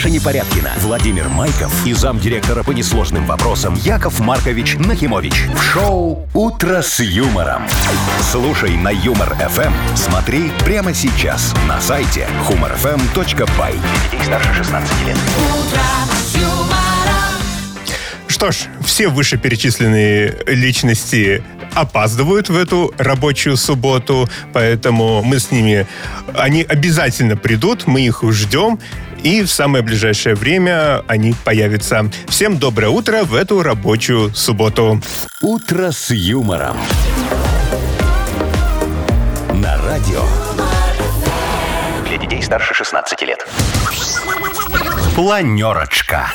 Маша Непорядкина, Владимир Майков и замдиректора по несложным вопросам Яков Маркович Нахимович. В шоу «Утро с юмором». Слушай на Юмор-ФМ. Смотри прямо сейчас на сайте humorfm.by. Для детей старше 16 лет. Что ж, все вышеперечисленные личности опаздывают в эту рабочую субботу, поэтому мы с ними, они обязательно придут, мы их ждем, и в самое ближайшее время они появятся. Всем доброе утро в эту рабочую субботу. «Утро с юмором». На радио. Для детей старше 16 лет. Планерочка.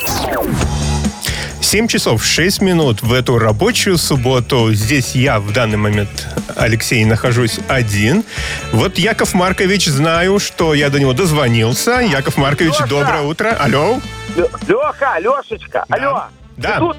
7 часов 6 минут в эту рабочую субботу. Здесь я в данный момент, Алексей, нахожусь один. Вот Яков Маркович, знаю, что я до него дозвонился. Яков Маркович, Леша! доброе утро. Алло. Леха, Лешечка, алло. Да. Ты тут?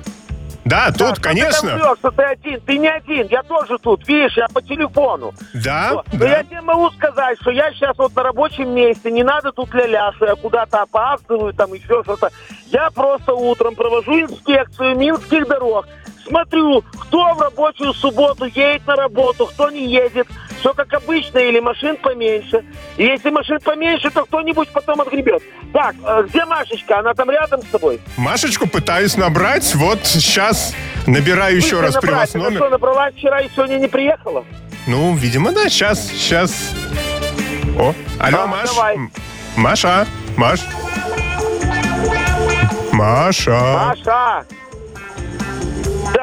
Да, Да, тут, что Ты конечно. там что ты один. Ты не один, я тоже тут. Видишь, я по телефону. Да, Но да. я тебе могу сказать, что я сейчас вот на рабочем месте, не надо тут ля-ля, что я куда-то опаздываю, там еще что-то. Я просто утром провожу инспекцию минских дорог, смотрю, кто в рабочую субботу едет на работу, кто не едет, все как обычно, или машин поменьше. И если машин поменьше, то кто-нибудь потом отгребет. Так, э, где Машечка? Она там рядом с тобой? Машечку пытаюсь набрать. Вот сейчас набираю еще раз при вас набрать. Номер. что, набрала вчера и сегодня не приехала? Ну, видимо, да. Сейчас, сейчас. О, алло, А, Маш. давай. Маша, Маш. Маша. Маша!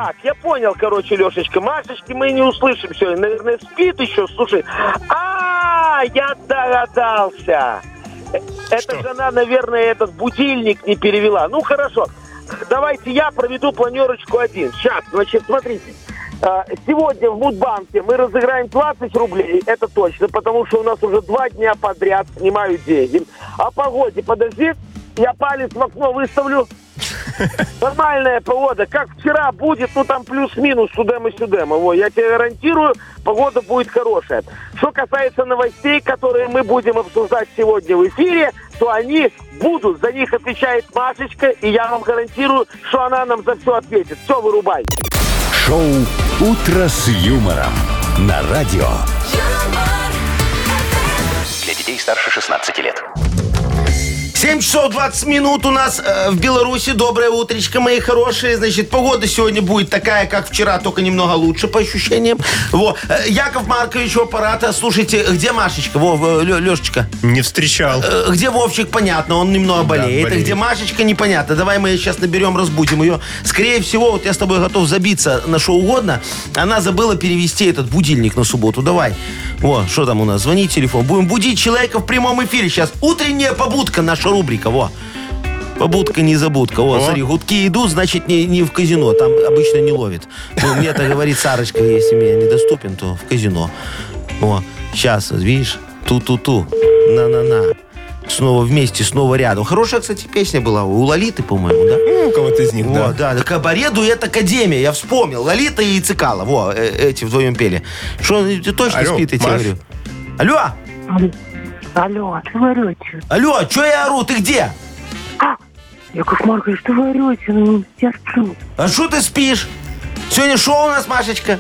Так, я понял, короче, Лешечка. Машечки мы не услышим сегодня. Наверное, спит еще, слушай. А, я догадался. Э, Это же она, наверное, этот будильник не перевела. Ну, хорошо. Давайте я проведу планерочку один. Сейчас, значит, смотрите. А, Сегодня в Мудбанке мы разыграем 20 рублей, это точно, потому что у нас уже два дня подряд снимают деньги. О погоде, подожди, я палец в окно выставлю. Нормальная погода, как вчера будет, ну там плюс-минус судема-сюдема. Во, я тебе гарантирую, погода будет хорошая. Что касается новостей, которые мы будем обсуждать сегодня в эфире, то они будут. За них отвечает Машечка, и я вам гарантирую, что она нам за все ответит. Все, вырубай. Шоу «Утро с юмором». На радио. Для детей старше 16 лет. 7 часов 20 минут у нас э, в Беларуси. Доброе утречко, мои хорошие. Значит, погода сегодня будет такая, как вчера, только немного лучше по ощущениям. Во. Э, Яков Маркович аппарата. Слушайте, где Машечка? Во, Лё- Лешечка. Не встречал. Э, Где Вовчик, понятно, он немного болеет. болеет. А где Машечка, непонятно. Давай мы ее сейчас наберем, разбудим ее. Скорее всего, вот я с тобой готов забиться на что угодно. Она забыла перевести этот будильник на субботу. Давай. Во, что там у нас? Звони телефон. Будем будить человека в прямом эфире сейчас. Утренняя побудка, наша рубрика. Во. Побудка, не забудка. О, О. смотри, гудки идут, значит, не, не в казино. Там обычно не ловит. Ну, мне так говорит Сарочка, если меня недоступен, то в казино. О, сейчас, видишь, ту-ту-ту, на-на-на. Снова вместе, снова рядом. Хорошая, кстати, песня была у Лолиты, по-моему, да? Ну, у кого-то из них, Во, да. да. Кабаре дуэт Академия, я вспомнил. Лолита и Цикала, во, э, эти вдвоем пели. Что, ты точно Алло, спит, я тебе Маш? говорю? Алло, Алло, что вы орете? алло, что я ору, ты где? Яков Маркович, что вы орете? Ну, я сплю. А что ты спишь? Сегодня шоу у нас, Машечка.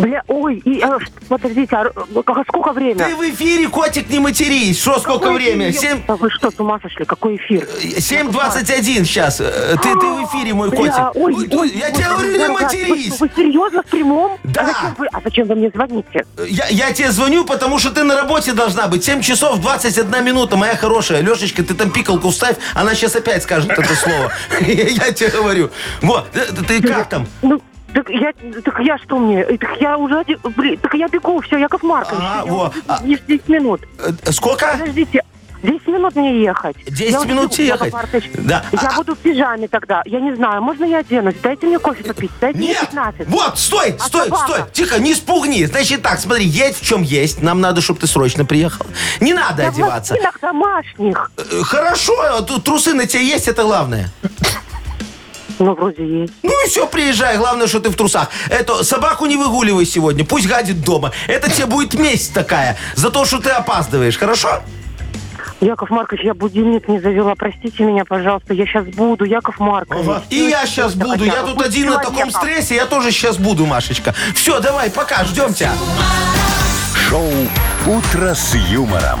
Бля, ой, и, а, ш- подождите, а, как- сколько время? Ты в эфире, котик, не матерись. Что, сколько Какой время? эфир? 7... Да вы что, с ума сошли? Какой эфир? 7.21 сейчас. Э, Ты, ты в эфире, мой Бля, котик. ой, Ой, ой, я ой, тебе говорю, не матерись. Вы, вы серьезно в прямом? Да. А зачем вы, а зачем вы мне звоните? Я, я тебе звоню, потому что ты на работе должна быть. 7 часов 21 минута, моя хорошая. Лешечка, ты там пикалку вставь, она сейчас опять скажет это слово. Я тебе говорю. Вот, э, ты как там? Ну, так я, так я что мне? Э, Так я уже, один- блин, так я бегу, все, Яков Маркович. А, я во, а- 10, 10 минут. Э, Сколько? Подождите, 10 минут мне ехать. 10 Я минут Яков ехать? Маркович. Да. Я А- буду в пижаме тогда. Я не знаю, можно я оденусь? Дайте мне кофе попить. Дайте мне Нет! 15. Вот, стой, А стой, собака? стой. Тихо, не спугни. Значит так, смотри, есть в чем есть. Нам надо, чтобы ты срочно приехал. Не надо Я в одеваться. лосинах домашних. Э, Хорошо, а тут трусы на тебе есть, это главное. Ну, вроде есть. Ну и все, приезжай. Главное, что ты в трусах. Это собаку не выгуливай сегодня. Пусть гадит дома. Это тебе будет месть такая за то, что ты опаздываешь. Хорошо? Яков Маркович, я будильник не завела. Простите меня, пожалуйста. Я сейчас буду, Яков Маркович. Ага. И я сейчас буду. Я тут один на таком стрессе, я тоже сейчас буду, Машечка. Все, давай, пока, ждем тебя. Шоу «Утро с юмором».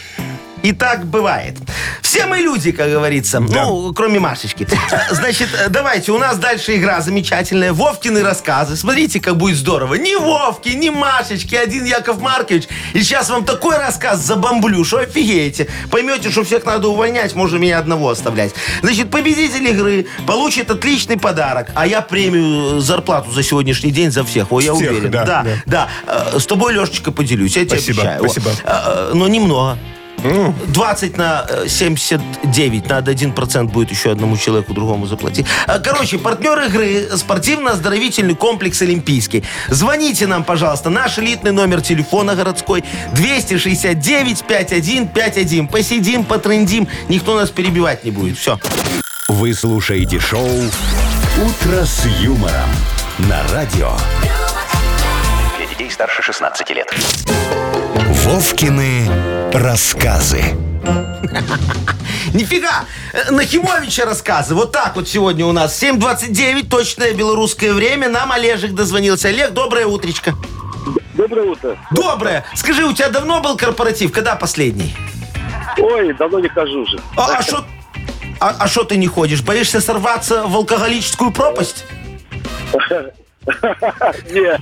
И так бывает. Все мы люди, как говорится. Ну, кроме Машечки. Значит, давайте, у нас дальше игра замечательная. Вовкины рассказы. Смотрите, как будет здорово. Ни Вовки, ни Машечки, один Яков Маркович. И сейчас вам такой рассказ забомблю, что офигеете. Поймете, что всех надо увольнять, можно меня одного оставлять. Значит, победитель игры получит отличный подарок. А я премию, зарплату за сегодняшний день за всех. Ой, я Всех, уверен. да, да, да. да. Э, С тобой, Лешечка, поделюсь. Я тебе Спасибо, обещаю. О. спасибо. Э, э, Но немного. 20 на э, 79. Надо 1% будет еще одному человеку другому заплатить. А, Короче, партнер игры спортивно-оздоровительный комплекс «Олимпийский». Звоните нам, пожалуйста. Наш элитный номер телефона городской 269-5151. Посидим, потрендим. Никто нас перебивать не будет. Все. Вы слушаете шоу «Утро с юмором» на радио. Для детей старше 16 лет. Вовкины рассказы. Нифига! Э, Нахимовича рассказы. Вот так вот сегодня у нас. 7.29, точное белорусское время. Нам Олежек дозвонился. Олег, доброе утречко. Доброе утро. Доброе. Скажи, у тебя давно был корпоратив? Когда последний? Ой, давно не хожу уже. А что а что ты не ходишь? Боишься сорваться в алкоголическую пропасть? Не,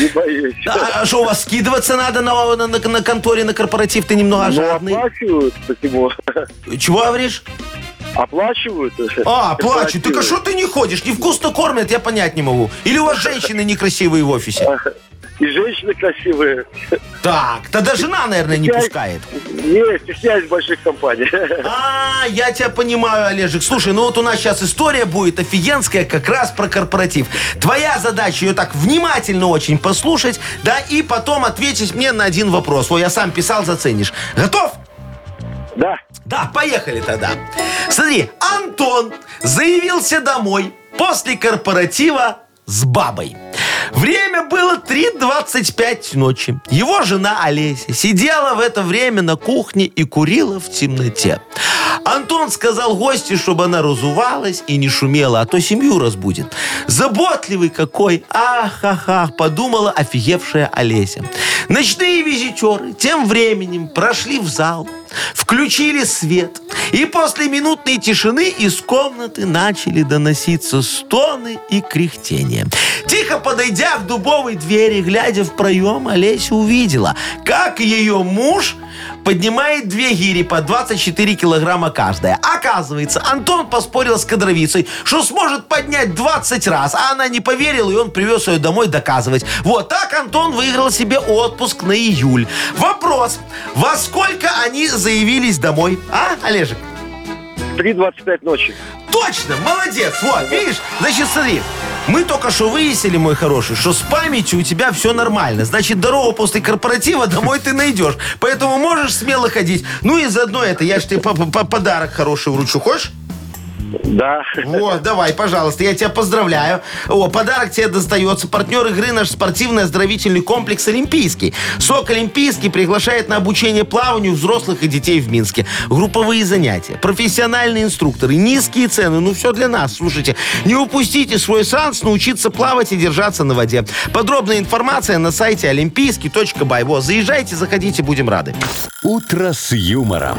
не боюсь. А что, у вас скидываться надо на, конторе, на корпоратив? Ты немного Ну, жадный. оплачивают, почему? Чего говоришь? Оплачивают. А, плачу. Так а что ты не ходишь? Невкусно кормят, я понять не могу. Или у вас женщины некрасивые в офисе? И женщины красивые. Так, тогда жена, наверное, не пускает. Не, стесняюсь больших компаний. А, я тебя понимаю, Олежек. Слушай, ну вот у нас сейчас история будет офигенская как раз про корпоратив. Твоя задача ее так внимательно очень послушать, да, и потом ответить мне на один вопрос. Ой, я сам писал, заценишь. Готов? Да. Да, поехали тогда. Смотри, Антон заявился домой после корпоратива с бабой. Время было 3.25 ночи. Его жена Олеся сидела в это время на кухне и курила в темноте. Антон сказал гости, чтобы она разувалась и не шумела, а то семью разбудит. Заботливый какой! Ах-ах-ах, подумала офигевшая Олеся. Ночные визитеры тем временем прошли в зал, включили свет, и после минутной тишины из комнаты начали доноситься стоны и кряхтения. Тихо подойдя к дубовой двери, глядя в проем, Олеся увидела, как ее муж поднимает две гири по 24 килограмма каждая. Оказывается, Антон поспорил с кадровицей, что сможет поднять 20 раз, а она не поверила, и он привез ее домой доказывать. Вот так Антон выиграл себе отпуск на июль. Вопрос, во сколько они заявились домой? А, Олежек? 3.25 ночи. Точно, молодец. Вот, видишь, значит, смотри. Мы только что выяснили, мой хороший, что с памятью у тебя все нормально. Значит, дорогу после корпоратива домой ты найдешь. Поэтому можешь смело ходить. Ну и заодно это, я же тебе по- по- подарок хороший вручу. Хочешь? Да. Вот, давай, пожалуйста, я тебя поздравляю. О, подарок тебе достается. Партнер игры наш спортивный оздоровительный комплекс «Олимпийский». СОК «Олимпийский» приглашает на обучение плаванию взрослых и детей в Минске. Групповые занятия, профессиональные инструкторы, низкие цены. Ну, все для нас. Слушайте, не упустите свой шанс научиться плавать и держаться на воде. Подробная информация на сайте олимпийский.бай. Вот, заезжайте, заходите, будем рады. «Утро с юмором».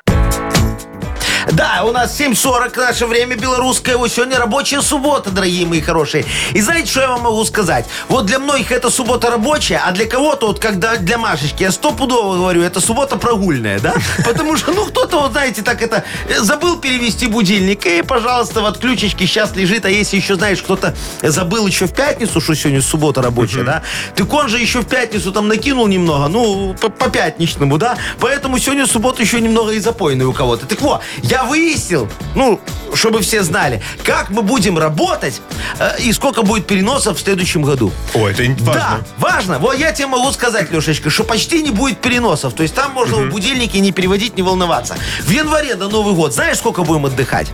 Да, у нас 7.40 наше время белорусское. Вот сегодня рабочая суббота, дорогие мои хорошие. И знаете, что я вам могу сказать? Вот для многих это суббота рабочая, а для кого-то, вот когда для Машечки, я стопудово говорю, это суббота прогульная, да? Потому что, ну, кто-то, вот знаете, так это, э, забыл перевести будильник, и, пожалуйста, в отключечке сейчас лежит, а если еще, знаешь, кто-то забыл еще в пятницу, что сегодня суббота рабочая, да? Так он же еще в пятницу там накинул немного, ну, по, по пятничному, да? Поэтому сегодня суббота еще немного и запойная у кого-то. Так вот, я выяснил, ну, чтобы все знали, как мы будем работать э, и сколько будет переносов в следующем году. О, это важно. Да, важно. Вот я тебе могу сказать, Лешечка, что почти не будет переносов. То есть там можно в будильнике не переводить, не волноваться. В январе на Новый год знаешь, сколько будем отдыхать?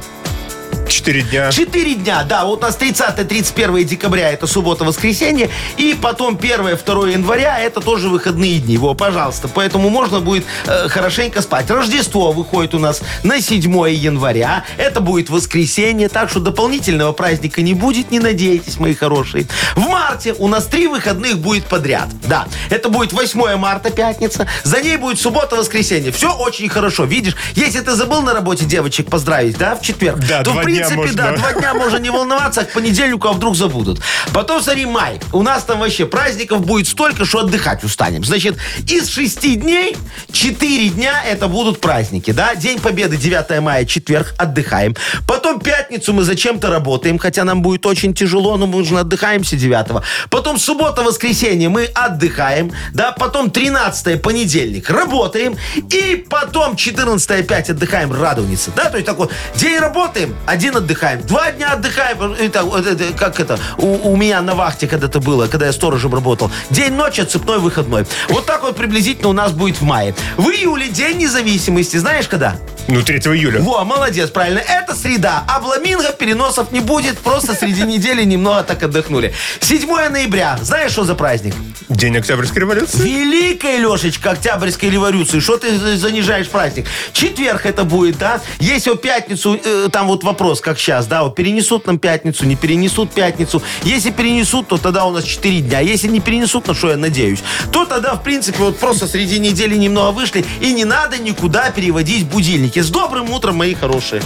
Четыре дня. Четыре дня, да. Вот у нас 30-31 декабря это суббота-воскресенье. И потом 1-2 января это тоже выходные дни. Во, пожалуйста. Поэтому можно будет э, хорошенько спать. Рождество выходит у нас на 7 января. Это будет воскресенье. Так что дополнительного праздника не будет, не надейтесь, мои хорошие. В марте у нас три выходных будет подряд. Да. Это будет 8 марта, пятница. За ней будет суббота-воскресенье. Все очень хорошо. Видишь, если ты забыл на работе девочек поздравить, да, в четверг, Да, то в дня принципе, можно. да, два дня можно не волноваться, а к понедельнику а вдруг забудут. Потом, смотри, май. У нас там вообще праздников будет столько, что отдыхать устанем. Значит, из шести дней, четыре дня это будут праздники, да? День Победы 9 мая, четверг, отдыхаем. Потом пятницу мы зачем-то работаем, хотя нам будет очень тяжело, но мы уже отдыхаемся 9 Потом суббота, воскресенье мы отдыхаем, да? Потом 13 понедельник работаем. И потом 14 опять отдыхаем, радовница, да? То есть такой день работаем, один отдыхаем. Два дня отдыхаем. Вот это, как это, у, у меня на вахте когда-то было, когда я сторожем работал. День, ночь, отцепной, выходной. Вот так вот приблизительно у нас будет в мае. В июле День независимости. Знаешь, когда? Ну, 3 июля. Во, молодец, правильно. Это среда. А бламинго переносов не будет. Просто среди недели немного так отдохнули. 7 ноября. Знаешь, что за праздник? День Октябрьской революции. Великая, Лешечка, Октябрьской революции. Что ты за- занижаешь праздник? Четверг это будет, да? Если в пятницу, э, там вот вопрос, как сейчас, да, вот перенесут нам пятницу, не перенесут пятницу. Если перенесут, то тогда у нас 4 дня. Если не перенесут, на что я надеюсь, то тогда, в принципе, вот просто среди недели немного вышли, и не надо никуда переводить будильники. С добрым утром, мои хорошие.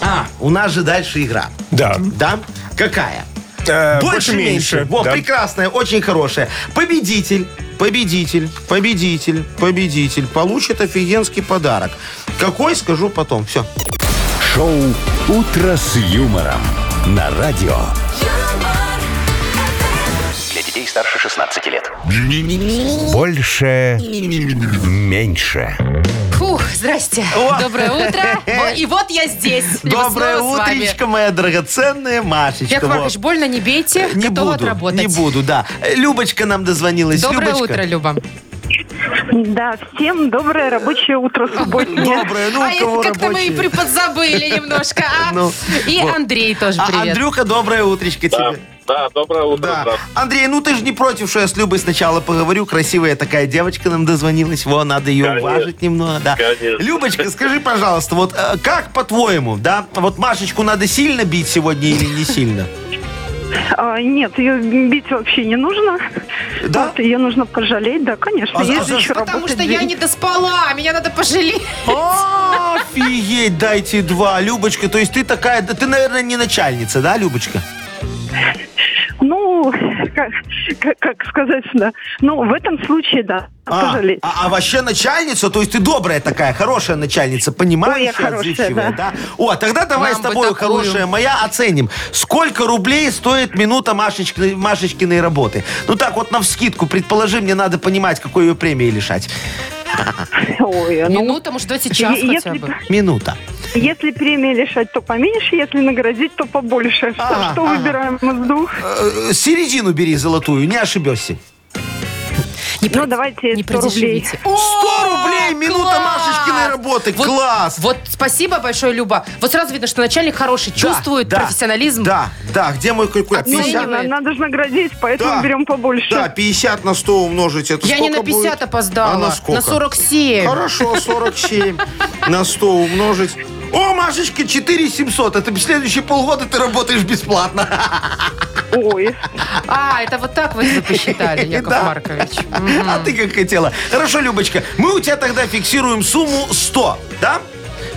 А, у нас же дальше игра. Да. Да? Какая? Э, Больше-меньше. Вот, да. прекрасная, очень хорошая. Победитель, победитель, победитель, победитель получит офигенский подарок. Какой, скажу потом. Все. Шоу «Утро с юмором» на радио. Старше 16 лет. Больше. Меньше. Фух, здрасте. О. Доброе утро. И вот я здесь. Доброе утречко, моя драгоценная Машечка. Яков. Маркович, больно не бейте. Не Готова буду, отработать. не буду, да. Любочка нам дозвонилась. Доброе Любочка. утро, Люба. Да, всем доброе рабочее утро субботнее. Доброе, ну а кого как-то мы и приподзабыли немножко. а? Ну, и вот. Андрей тоже А, привет. Андрюха, доброе утречко тебе. Да, доброе утро. Да. Андрей, ну ты же не против, что я с Любой сначала поговорю. Красивая такая девочка нам дозвонилась. Во, надо ее Конечно. уважить немного. Да. Конечно. Любочка, скажи, пожалуйста, вот э, как по-твоему, да, вот Машечку надо сильно бить сегодня или не сильно? А, нет, ее бить вообще не нужно. Да? Вот, ее нужно пожалеть, да, конечно. А а еще? Потому что я день. не доспала, меня надо пожалеть. Офигеть, дайте два, Любочка. То есть ты такая, да ты, наверное, не начальница, да, Любочка? Ну, как, как- как сказать, да. Ну, в этом случае, да, А, а, а вообще начальница, то есть ты добрая такая, хорошая начальница, понимающая, Ой, хорошая, отзывчивая, да. да? О, тогда давай Нам с тобой, такую. хорошая моя, оценим. Сколько рублей стоит минута Машечкиной, Машечкиной работы? Ну так вот, на вскидку, предположи, мне надо понимать, какой ее премии лишать. Ой, ну, Минута, может, давайте час хотя бы. Минута. Если премии лишать, то поменьше, если наградить, то побольше. Что, Ага, что ага. выбираем из двух? Э, середину бери золотую, не ошибешься. Не Ну, давайте не 100 рублей. продешевите. 100 рублей минута класс! Машечкиной работы. Вот- Класс! Вот спасибо большое, Люба. Вот сразу видно, что начальник хороший, Да, чувствует да, профессионализм. Да, да, где мой калькулятор? Оценивает. 50? Надо, надо же наградить, поэтому Да. берем побольше. Да, 50 на 100 умножить. Это Я не сколько на 50 будет? опоздала, А на сколько? 47. Хорошо, 47 на 100 умножить. О, Машечка, 4 700. Это следующие полгода ты работаешь бесплатно. Ой, А, это вот так вы посчитали, Яков Да. Маркович. А ты как хотела. Хорошо, Любочка, мы у тебя тогда фиксируем сумму 100, да?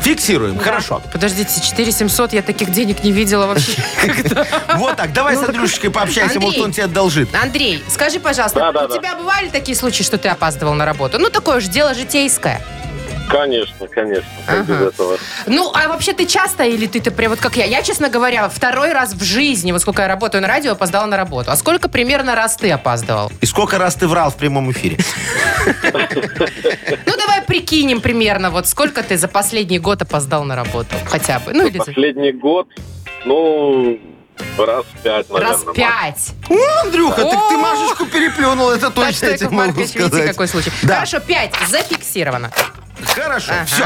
Фиксируем, хорошо. Подождите, 4 700, я таких денег не видела вообще. Вот так, давай с Андрюшечкой пообщаемся, может, он тебе одолжит. Андрей, скажи, пожалуйста, Да, да, у да. тебя бывали такие случаи, что ты опаздывал на работу? Ну, такое же дело житейское. Конечно, конечно. Как Ага. без этого? Ну, а вообще ты часто или ты, ты прям вот как я? Я, честно говоря, второй раз в жизни, вот сколько я работаю на радио, опоздала на работу. А сколько примерно раз ты опаздывал? И сколько раз ты врал в прямом эфире? Ну, давай прикинем примерно, вот сколько ты за последний год опоздал на работу хотя бы. Ну, или за- Последний год, ну, раз пять, наверное. раз пять. О, Андрюха, так ты! Машечку переплюнул, это точно я тебе могу сказать. какой случай. Да. Хорошо, пять зафиксировано. Хорошо, Ага. все.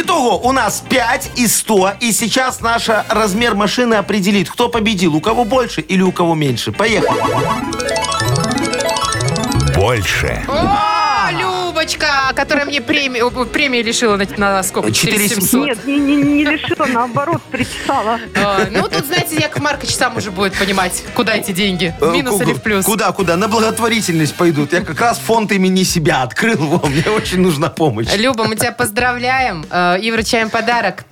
Итого у нас 5 из 100, и сейчас наш размер машины определит, кто победил, у кого больше или у кого меньше. Поехали. Больше. Любочка, которая мне премию, о, премию лишила на, на сколько? 4700. 4700. Нет, не, не, не лишила, наоборот, причесала. А, Ну, тут, знаете, Яков Маркович сам уже будет понимать, куда эти деньги. В Э, минус или в плюс. Куда, куда? На благотворительность пойдут. Я как раз фонд имени себя открыл. Во, мне очень нужна помощь. Люба, мы тебя поздравляем э, и вручаем подарок.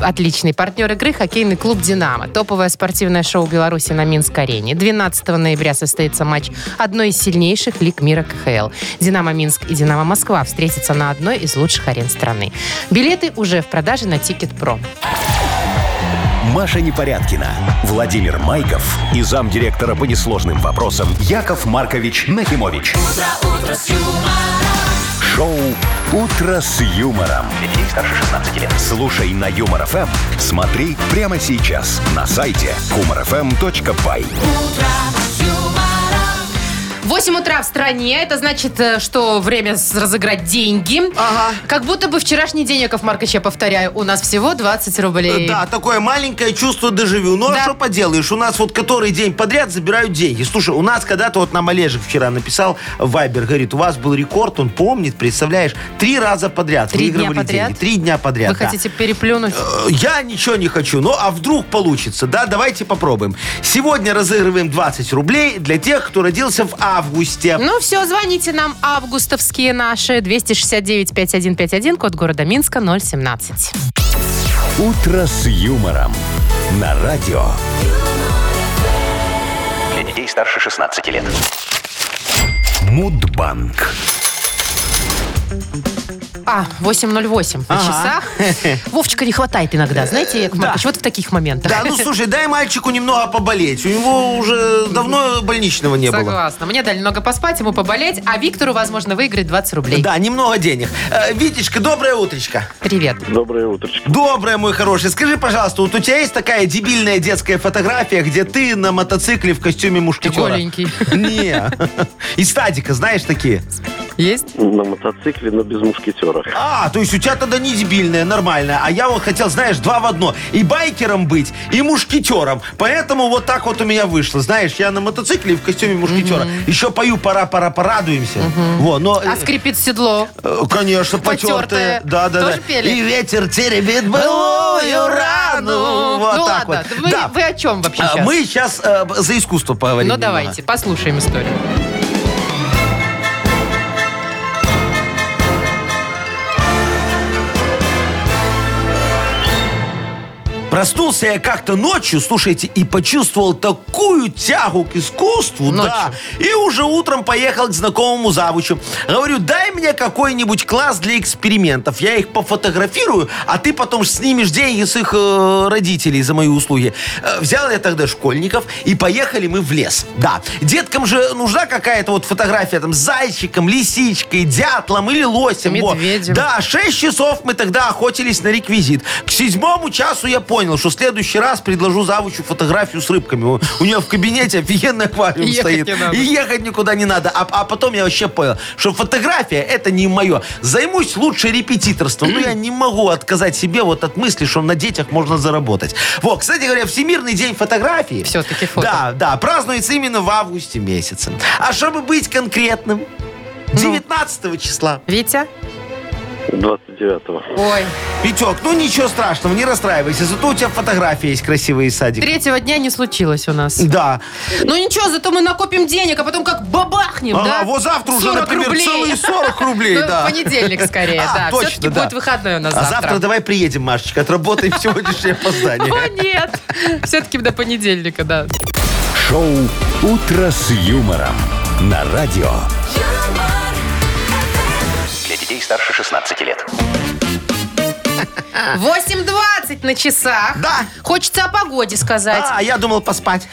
Отличный партнер игры хоккейный клуб «Динамо». Топовое спортивное шоу Беларуси на Минск-арене. 12 ноября состоится матч одной из сильнейших лиг мира КХЛ. «Динамо Минск» и «Динамо Москва» встретятся на одной из лучших арен страны. Билеты уже в продаже на Ticket.pro. Маша Непорядкина, Владимир Майков и замдиректора по несложным вопросам Яков Маркович Нахимович. Шоу Утро с юмором. Детей старше 16 лет. Слушай на Юмор FM, смотри прямо сейчас на сайте humorfm.by. 8 утра в стране. Это значит, э, что время разыграть деньги. Ага. Как будто бы вчерашний день, Яков Маркович, я повторяю, у нас всего 20 рублей. Да, такое маленькое чувство дежавю. Ну, а Да. что поделаешь? У нас вот который день подряд забирают деньги. Слушай, у нас когда-то вот нам Олежек вчера написал в Вайбер, говорит, у вас был рекорд, он помнит, представляешь, три раза подряд Три дня подряд? деньги. Три дня подряд, Вы да. хотите переплюнуть? Э, Я ничего не хочу. Ну, а вдруг получится, да? Давайте попробуем. Сегодня разыгрываем 20 рублей для тех, кто родился в августе. Ну все, звоните нам августовские наши 269-5151, код города Минска 017. Утро с юмором на радио. Для детей старше 16 лет. Мудбанк. А, 8.08 на Ага. часах. Вовчика не хватает иногда, знаете, Яков Да. Маркович, вот в таких моментах. Да, ну слушай, дай мальчику немного поболеть. У него уже давно больничного не было. Согласна. Мне дали много поспать, ему поболеть, а Виктору, возможно, выиграть 20 рублей. Да, немного денег. Э, Витечка, доброе утречко. Привет. Доброе утречко. Доброе, мой хороший. Скажи, пожалуйста, вот у тебя есть такая дебильная детская фотография, где ты на мотоцикле в костюме мушкетера? Голенький. Не. Из стадика, знаешь, такие? Есть? На мотоцикле, но без мушкетера. А, то есть у тебя тогда не дебильная, нормальная. А я вот хотел, знаешь, два в одно. И байкером быть, и мушкетером. Поэтому вот так вот у меня вышло. Знаешь, я на мотоцикле и в костюме мушкетера. Еще пою «Пора-пора, порадуемся». Во, но... А скрипит седло? Э, Конечно, Потертое. потертые. Да, да, Тоже да. пели? И ветер теребит былую рану. Вот ну так ладно, вот. вы, Да. вы о чем вообще А, сейчас? Мы сейчас э, за искусство поговорим. Ну немного. давайте, послушаем историю. Проснулся я как-то ночью, слушайте, и почувствовал такую тягу к искусству, да. И уже утром поехал к знакомому завучу. Говорю, дай мне какой-нибудь класс для экспериментов. Я их пофотографирую, а ты потом снимешь деньги с их э, родителей за мои услуги. Э, взял я тогда школьников, и поехали мы в лес. Да, деткам же нужна какая-то вот фотография там с зайчиком, лисичкой, дятлом или лосем. Во. Медведем. Да, 6 часов мы тогда охотились на реквизит. К седьмому часу я понял, что в следующий раз предложу завучу фотографию с рыбками. У, у нее в кабинете офигенный аквариум Ехать стоит. не надо. И ехать никуда не надо. А, а потом я вообще понял, что фотография это не мое. Займусь лучше репетиторством. Но я не могу отказать себе вот от мысли, что на детях можно заработать. Вот, кстати говоря, Всемирный день фотографии. Всё-таки фото. Да, да, празднуется именно в августе месяце. А чтобы быть конкретным, Ну. 19 числа. Витя? 29-го. Ой, Витек, ну ничего страшного, не расстраивайся. Зато у тебя фотография есть красивые из садика. третьего дня не случилось у нас. Да. Ну ничего, зато мы накопим денег, а потом как бабахнем, Ага, да? вот завтра уже, 40 например, рублей. целые 40 рублей, Ну, да. Понедельник скорее, А, да. точно, Все-таки да. будет выходной у нас А завтра завтра. давай приедем, Машечка, отработаем сегодняшнее опоздание. О, нет. Все-таки до понедельника, да. Шоу Утро с юмором на радио. Детей старше 16 лет. 8.20 на часах. Да. Хочется о погоде сказать. А, я думал поспать.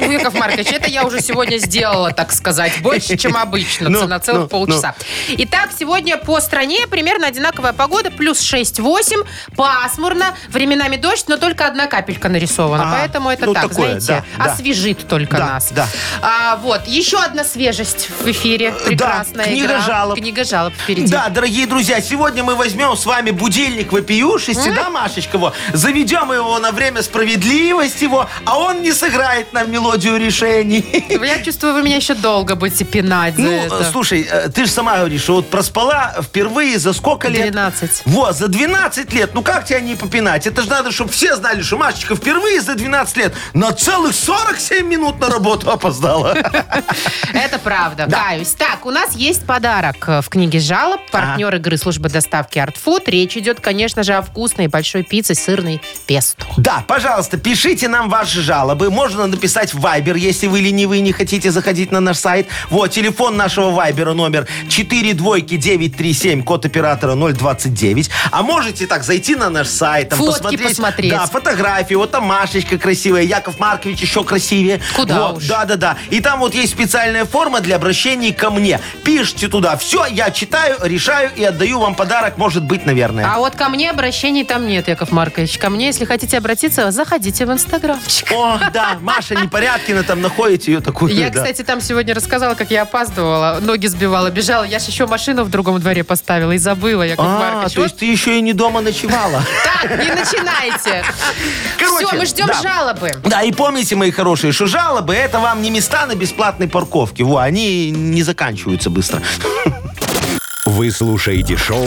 Ну, Яков Маркович, это я уже сегодня сделала, так сказать, больше, чем обычно, Ну, на целых ну, полчаса. Итак, сегодня по стране примерно одинаковая погода, плюс 6-8, пасмурно, временами дождь, но только одна капелька нарисована, Ага, поэтому это ну, так, такое, знаете, да, да. освежит только Да, нас. да. А, вот, еще одна свежесть в эфире, прекрасная книга игра. жалоб. Книга жалоб впереди. Да, дорогие друзья, сегодня мы возьмем с вами будильник вопиюшести, да, Машечка, во? заведем его на время справедливости, его, а он не сыграет нам мелодию решений. Я чувствую, вы меня еще долго будете пинать за Ну, это. слушай, э, ты же сама говоришь, что вот проспала впервые за сколько лет? 12. Вот, за 12 лет. Ну как тебя не попинать? Это же надо, чтобы все знали, что Машечка впервые за 12 лет на целых 47 минут на работу опоздала. Это правда, каюсь. Так, у нас есть подарок э, в книге жалоб. Партнер игры службы доставки Art Food. Речь идет, конечно же, о вкусной большой пицце сырной песто. Да, пожалуйста, пишите нам ваши жалобы. Можно написать в Viber, если вы ленивые не хотите заходить на наш сайт. Вот, телефон нашего Вайбера номер 42937, код оператора 029. А можете так зайти на наш сайт, там, Фотки посмотреть. посмотреть. Да, фотографии. Вот там Машечка красивая, Яков Маркович еще красивее. Куда вот, уж. Да, да, да. И там вот есть специальная форма для обращений ко мне. Пишите туда. Все, я читаю, решаю и отдаю вам подарок, может быть, наверное. А вот ко мне обращений там нет, Яков Маркович. Ко мне, если хотите обратиться, заходите в Инстаграмчик. О, да, Маша Непорядкина, там находите ее такую. Я, да. кстати, там сегодня рассказала, как я опаздывала, ноги сбивала, бежала. Я же еще машину в другом дворе поставила и забыла, Яков А, Маркович. то есть ты еще и не дома ночевала. Так, не начинайте. Короче, Все, мы ждем да. жалобы. Да, и помните, мои хорошие, что жалобы это вам не места на бесплатной парковке. Во, они не заканчиваются быстро. Вы слушаете шоу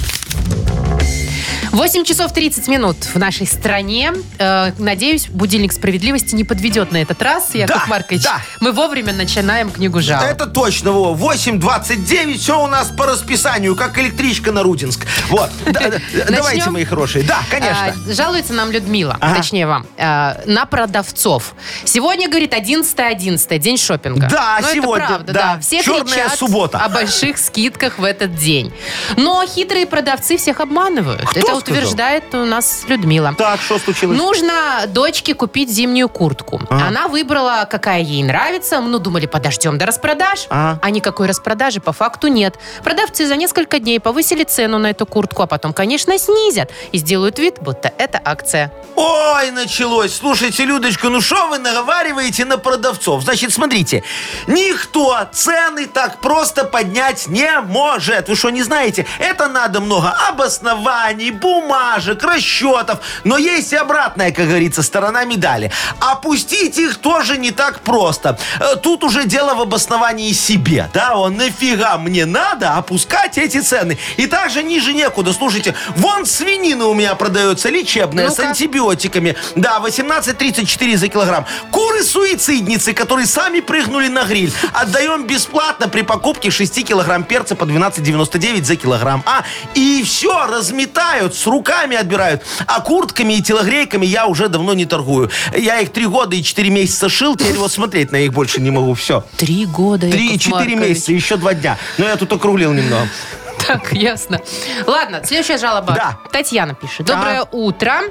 8 часов 30 минут в нашей стране. Э, надеюсь, будильник справедливости не подведет на этот раз, Яков Да, Маркович. да. Мы вовремя начинаем книгу жалоб. Это точно, во. 8.29, все у нас по расписанию, как электричка на Рудинск. Вот. Да, да, Давайте, мои хорошие. Да, конечно. А, жалуется нам Людмила, Ага. точнее вам, а, на продавцов. Сегодня, говорит, 11-11, день шопинга. Да, Ну, это сегодня, правда, да. да. Все Черная кричат суббота. о больших скидках в этот день. Но хитрые продавцы всех обманывают. Кто это сказал? утверждает у нас Людмила. Так, что случилось? Нужно дочке купить зимнюю куртку. Ага. Она выбрала, какая ей нравится. Ну, думали, подождем до распродаж. Ага. А никакой распродажи по факту нет. Продавцы за несколько дней повысили цену на эту куртку, а потом, конечно, снизят и сделают вид, будто это акция. Ой, началось. Слушайте, Людочка, ну что вы наговариваете на продавцов? Значит, смотрите, никто цены так просто поднять не может. Вы что, не знаете? Это надо много обоснований, бумажек, расчетов. Но есть и обратная, как говорится, сторона медали. Опустить их тоже не так просто. Э, Тут уже дело в обосновании себе. Да, он нафига мне надо опускать эти цены? И также ниже некуда. Слушайте, вон свинина у меня продается лечебная, с Ну-ка. антибиотиками. Да, 18,34 за килограмм. Куры-суицидницы, которые сами прыгнули на гриль. Отдаем бесплатно при покупке 6 килограмм перца по 12,99 за килограмм. А, и все, разметают, с руками отбирают. А куртками и телогрейками я уже давно не торгую. Я их 3 года и 4 месяца шил, теперь вот смотреть на них больше не могу. Все. Три года, Три, Яков четыре Маркович. месяца, еще два дня. Но я тут округлил немного. Так, ясно. Ладно, следующая жалоба. Да. Татьяна пишет. Доброе утро,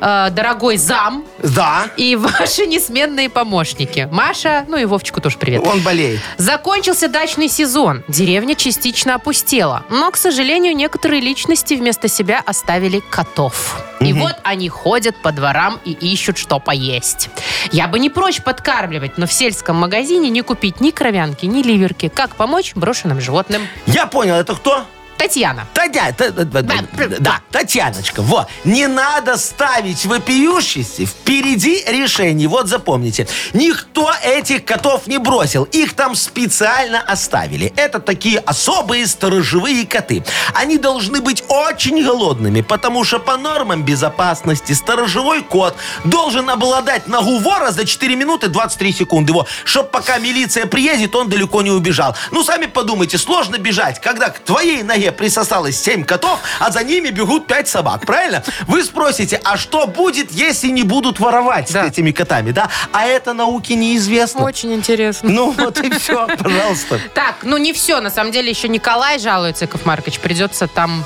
э, дорогой зам Да, и ваши несменные помощники. Маша, ну и Вовчику тоже привет. он болеет. Закончился дачный сезон. Деревня частично опустела. Но, к сожалению, некоторые личности вместо себя оставили котов. И вот они ходят по дворам и ищут, что поесть. Я бы не прочь подкармливать, но в сельском магазине не купить ни кровянки, ни ливерки. Как помочь брошенным животным? Я понял, это кто? Татьяна. Татьяна, та- та- та- Да. да, Татьяночка, вот, не надо ставить вопиющести впереди решений, вот запомните. Никто этих котов не бросил, их там специально оставили. Это такие особые сторожевые коты. Они должны быть очень голодными, потому что по нормам безопасности сторожевой кот должен обладать ногу вора за 4 минуты 23 секунды, вот, чтоб пока милиция приедет, он далеко не убежал. Ну, сами подумайте, сложно бежать, когда к твоей ноге присосалось 7 котов, а за ними бегут 5 собак, правильно? Вы спросите, а что будет, если не будут воровать Да. с этими котами, да? А это науке неизвестно. Очень интересно. Ну вот и все, пожалуйста. Так, ну не все. На самом деле еще Николай жалуется, Яков Маркович. Придется там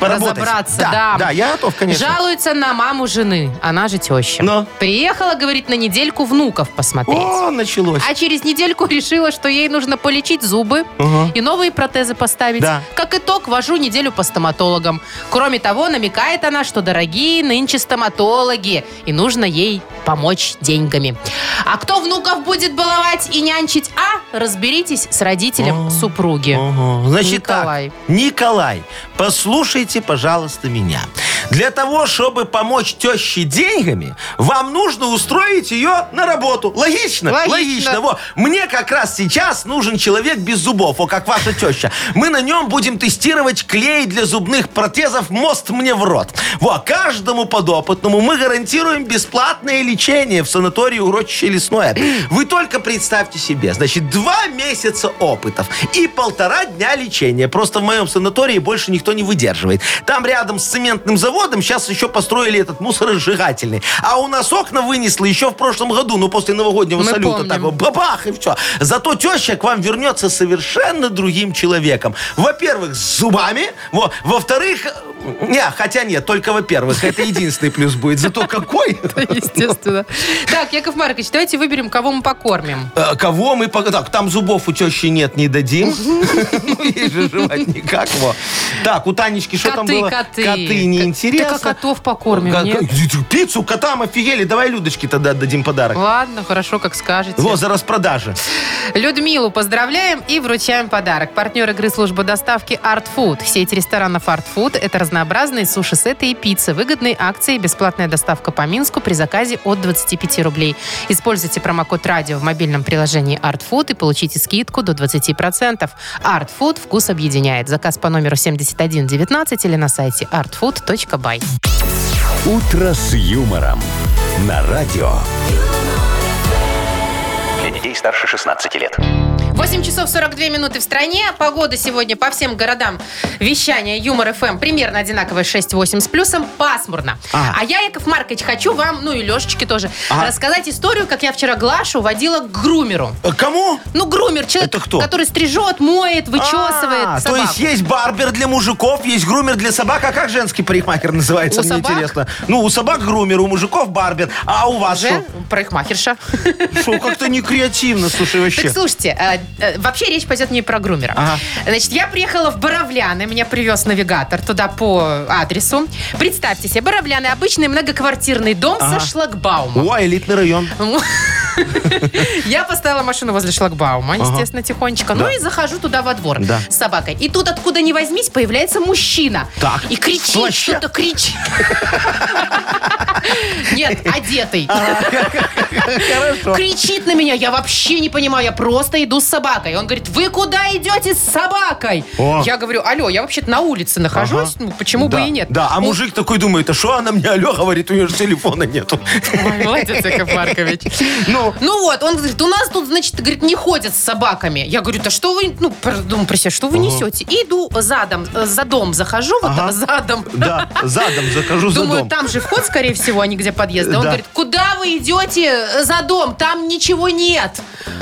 Поработать. разобраться. Да, Да, да, я готов, конечно. Жалуется на маму жены. Она же теща. Но. Приехала, говорит, на недельку внуков посмотреть. О, началось. А через недельку решила, что ей нужно полечить зубы Ага. и новые протезы поставить. Да. Как итог, вожу неделю по стоматологам. Кроме того, намекает она, что дорогие нынче стоматологи, и нужно ей помочь деньгами. А кто внуков будет баловать и нянчить? А, разберитесь с родителем супруги. Ага. Значит Николай. так, Николай, послушайте, пожалуйста, меня. Для того, чтобы помочь теще деньгами, вам нужно устроить ее на работу. Логично? Логично. Во. Мне как раз сейчас нужен человек без зубов, о, как ваша теща. Мы на нем будем тестировать клей для зубных протезов «Мост мне в рот». Во, каждому подопытному мы гарантируем бесплатное лечение в санатории «Урочище лесное». Вы только представьте себе, значит, два месяца опытов и полтора дня лечения. Просто в моем санатории больше никто не выдерживает. Там рядом с цементным заводом сейчас еще построили этот мусоросжигательный. А у нас окна вынесло еще в прошлом году, ну, после новогоднего Мы салюта. помним. Так вот, бабах, и все. Зато теща к вам вернется совершенно другим человеком. Во-первых, с зубами. Во. Во-вторых, э, не, хотя нет, только во-первых. Это единственный плюс будет. Зато какой? Естественно. Так, Яков Маркович, давайте выберем, кого мы покормим. Э, Кого мы... Так, там зубов у тещи нет, не дадим. Ну, ей же жевать никак. Так, у Танечки что там было? коты. Коты, неинтересно. Так, а котов покормим, нет? Пиццу котам офигели. Давай Людочке тогда отдадим подарок. Ладно, хорошо, как скажете. Во, за распродажи. Людмилу поздравляем и вручаем подарок. Партнер игры служба доставки Art Food. Сеть ресторанов Art Food – это разнообразные суши-сеты и пиццы. Выгодные акции, бесплатная доставка по Минску при заказе от 25 рублей. Используйте промокод «Радио» в мобильном приложении Art Food и получите скидку до 20%. Art Food – вкус объединяет. Заказ по номеру 7119 или на сайте artfood.by. «Утро с юмором» на радио. Для детей старше 16 лет. 8 часов 42 минуты в стране. Погода сегодня по всем городам вещания Юмор ФМ примерно одинаковая 6-8 с плюсом. Пасмурно. А. А я, Яков Маркович, хочу вам, ну и Лешечке тоже, Ага. рассказать историю, как я вчера Глашу водила к грумеру. Э, Кому? Ну, грумер, человек, Это кто? который стрижет, моет, вычесывает А, То собаку. есть есть барбер для мужиков, есть грумер для собак. А как женский парикмахер называется, У мне собак? интересно? Ну, у собак грумер, у мужиков барбер. А у вас Же, парикмахерша. что? Что, как-то не креативно, слушай, вообще. Так слушайте, э, вообще речь пойдет не про грумера. Ага. Значит, я приехала в Боровляны, меня привез навигатор туда по адресу. Представьте себе, Боровляны обычный многоквартирный дом Ага. со шлагбаумом. О, элитный район. Я поставила машину возле шлагбаума, естественно, тихонечко. Ну и захожу туда во двор с собакой. И тут откуда ни возьмись появляется мужчина. Так. И кричит, что-то кричит. Нет, одетый. Хорошо. Кричит на меня, я вообще не понимаю, я просто иду с собакой. Он говорит, вы куда идете с собакой? О. Я говорю, алло, я вообще-то на улице нахожусь, ну почему бы Да, и нет? Да, а Он- мужик такой думает, а что она мне алло говорит, у нее же телефона нету. Молодец, Яков Маркович. Ну, Ну вот, он говорит, у нас тут, значит, говорит, не ходят с собаками. Я говорю, да что вы, ну, про- думаю про себя, что вы несете? Иду задом, э, за дом захожу, вот Ага. там задом. да, задом закажу за Думаю, дом. там же вход, скорее всего, не где подъезд. А Он Да. говорит, куда вы идете за дом? Там ничего нет.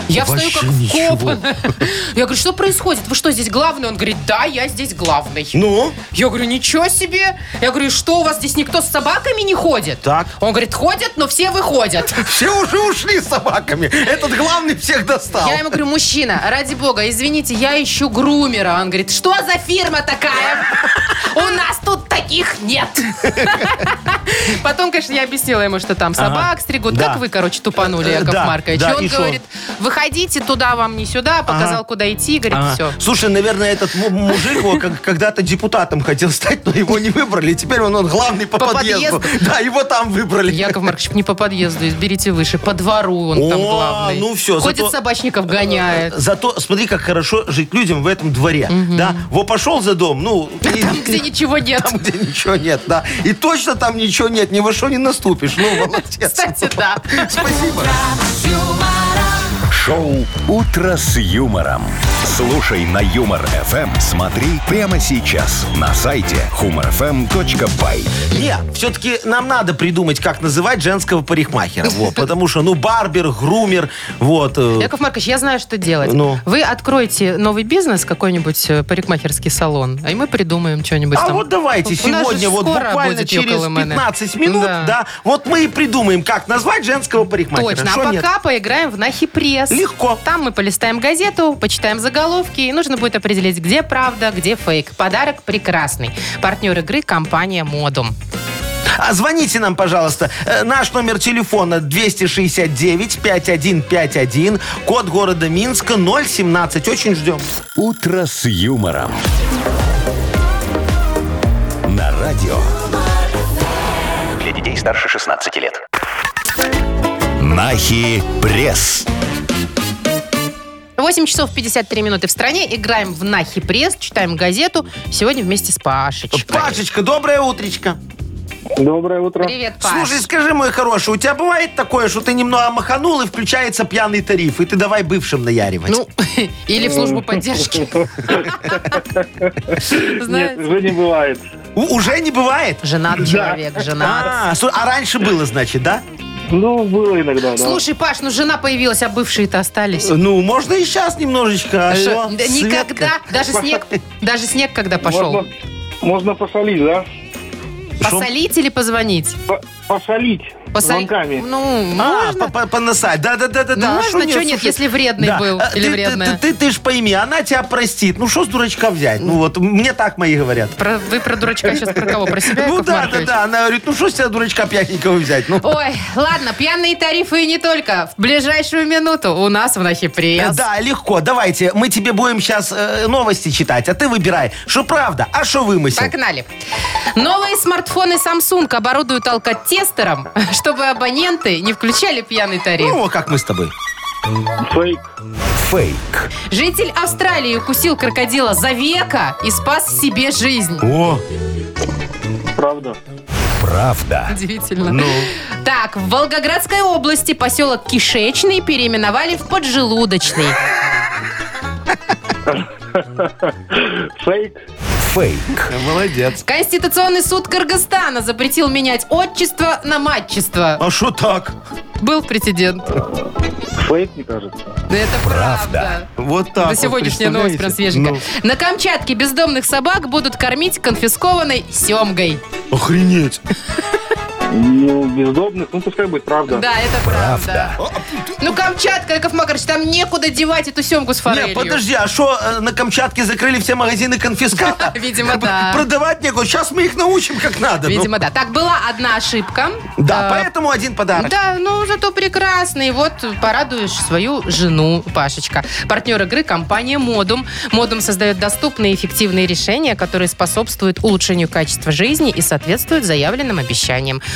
Я встаю Вообще как ничего. Я говорю, что происходит? Вы что, здесь главный? Он говорит, да, я здесь главный. Ну, Я говорю, ничего себе. Я говорю, что у вас здесь никто с собаками не ходит? Так. Он говорит, ходят, но все выходят. все уже ушли с собаками. Этот главный всех достал. Я ему говорю, мужчина, ради бога, извините, я ищу грумера. Он говорит, что за фирма такая? У нас тут таких нет. Потом, конечно, я объяснила ему, что там собак стригут. Как вы, короче, тупанули, Э, Яков да, Маркович. он говорит, выходите туда, вам не сюда. Показал, куда идти. Говорит, все. Слушай, наверное, этот му- мужик когда-то депутатом хотел стать, но его не выбрали. Теперь он, главный по, По подъезду. Да, его там выбрали. Яков Маркович, не по подъезду, изберите выше, по двору он там О, главный. ну всё, Ходит собачников гоняет. Зато смотри, как хорошо жить людям в этом дворе. Да, во пошел за дом, ну, Там, где ничего нет. там, где ничего нет, да. И точно там ничего нет, ни во что не наступишь. Ну, молодец. Кстати, да. Спасибо. Шоу «Утро с юмором». Слушай на Юмор ФМ. Смотри прямо сейчас на сайте humorfm.by. Не, все-таки нам надо придумать, как называть женского парикмахера. Вот, потому что, ну, барбер, грумер, вот. э, Яков Маркович, я знаю, что делать. Ну? Вы откроете новый бизнес, какой-нибудь э, парикмахерский салон, а и мы придумаем что-нибудь А там. вот давайте У нас сегодня, вот скоро буквально будет через Йокол Эмэне. 15 минут, Да. да. вот мы и придумаем, как назвать женского парикмахера. Точно. Шо а нет? пока поиграем в Нахи Пресс. Легко. Там мы полистаем газету, почитаем заголовки, и нужно будет определить, где правда, где фейк. Подарок прекрасный. Партнер игры – компания «Модум». А звоните нам, пожалуйста. Э, Наш номер телефона 269-5151, код города Минска 017. Очень ждем. «Утро с юмором». На радио Для детей старше 16 лет. Нахи Пресс. 8 часов 53 минуты в стране. Играем в Нахи Пресс, читаем газету. Сегодня вместе с Пашечкой. Пашечка, доброе утречко. Доброе утро. Привет, Паш. Слушай, скажи, мой хороший, у тебя бывает такое, что ты немного маханул и включается пьяный тариф, и ты давай бывшим наяривать? Ну, или в службу поддержки. Нет, уже не бывает. Уже не бывает? Женат человек, женат. А, а раньше было, значит, да? Ну, было иногда, да. Слушай, Паш, ну жена появилась, а бывшие-то остались. Ну, можно и сейчас немножечко. А Что? шо? Да Светка? Никогда. Даже снег, даже снег, когда пошел. Можно, можно посолить, да? Посолить или позвонить? По- посолить Посолить. звонками. Ну, А, можно. по- по- понасать. Да-да-да-да. Ну, можно, чё нет, если вредный был или вредная. Ты, ты, ж пойми, она тебя простит. Ну, что с дурачка взять? Ну, вот, мне так мои говорят. Про- вы про дурачка сейчас про кого? Про себя, Ну, Яков да, да, Маркович? да. Она говорит, ну, что с тебя дурачка пьяненького взять? Ну, Ой, ладно, пьяные тарифы и не только. В ближайшую минуту у нас в Нахи Пресс. Да, легко. Давайте, мы тебе будем сейчас новости читать, а ты выбирай, что правда, а что вымысел. Погнали. Новые смартфоны Samsung оборудуют алкотестером, чтобы абоненты не включали пьяный тариф. Ну, как мы с тобой. Фейк. Фейк. Житель Австралии укусил крокодила за века и спас себе жизнь. О, Правда. Правда. Удивительно. ну. Так, в Волгоградской области поселок Кишечный переименовали в Поджелудочный. Фейк. Фейк. Молодец. Конституционный суд Кыргызстана запретил менять отчество на матчество. А что так? Был прецедент. Фейк, мне кажется. Да Это правда. Вот так. Вот, сегодняшняя новость прям свеженькая. На Камчатке бездомных собак будут кормить конфискованной семгой. Ну, охренеть. Ну, бездомных, ну, пускай будет правда. Да, это правда. Ну, Камчатка, Яков Макарович, там некуда девать эту семгу с Не, форелью. подожди, а что, на Камчатке закрыли все магазины конфиската? Видимо, да. Продавать некуда. Сейчас мы их научим, как надо. ну. Видимо, да. Так, была одна ошибка. Да, Э, поэтому один подарок. Да, ну зато прекрасно. И вот порадуешь свою жену, Пашечка. Партнер игры – компания «Модум». «Модум» создает доступные и эффективные решения, которые способствуют улучшению качества жизни и соответствуют заявленным обещаниям.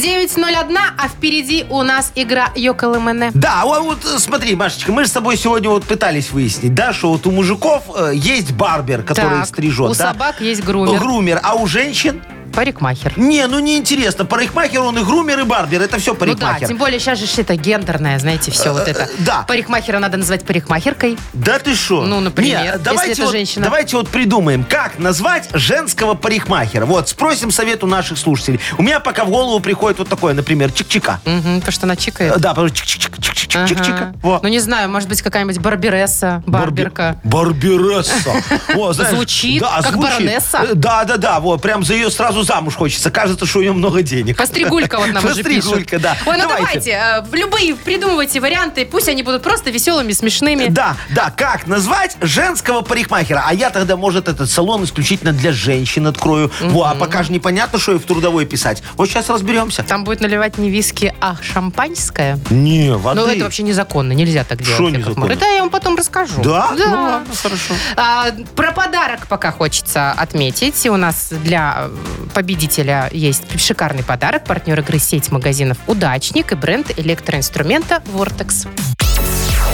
9.01, а впереди у нас игра Йоколэмэне. Да, вот, вот, э, смотри, Машечка, мы же с тобой сегодня вот пытались выяснить, да, что вот у мужиков э, есть барбер, который Так, стрижет, у да? собак есть грумер. Грумер, а у женщин? Парикмахер. Не, ну не интересно. Парикмахер, он и грумер, и барбер. Это все Ну да, парикмахер. тем более сейчас же это гендерное, знаете, все вот это. э, да. Парикмахера надо назвать парикмахеркой. Да ты что? Ну, например, Не, если давайте это вот, женщина. Давайте вот придумаем, как назвать женского парикмахера. Вот, спросим совет у наших слушателей. У меня пока в голову приходит вот такое, например, чик-чика. Угу, то, что она чикает. Э, Да, потому что чик-чик-чик-чик-чик-чика. Ага. Ну, не знаю, может быть, какая-нибудь барбересса, барберка. Барбересса. О, знаешь, Звучит, как баронесса. Э, Да, да, да, вот, прям за ее сразу замуж хочется. Кажется, что у нее много денег. Постригулька вот нам уже пишут. Да. Ой, ну Давайте. давайте, э, любые придумывайте варианты, пусть они будут просто веселыми, смешными. Да, да, как назвать женского парикмахера? А я тогда, может, этот салон исключительно для женщин открою. Во, а пока же непонятно, что и в трудовой писать. Вот сейчас разберемся. Там будет наливать не виски, а шампанское. Не, воды. Ну, это вообще незаконно, нельзя так делать. Яков незаконно? Это я вам потом расскажу. Да? Да. Ну, ладно, хорошо. А, про подарок пока хочется отметить. У нас для э, победителя есть шикарный подарок. Партнер игры сеть магазинов «Удачник» и бренд электроинструмента «Вортекс».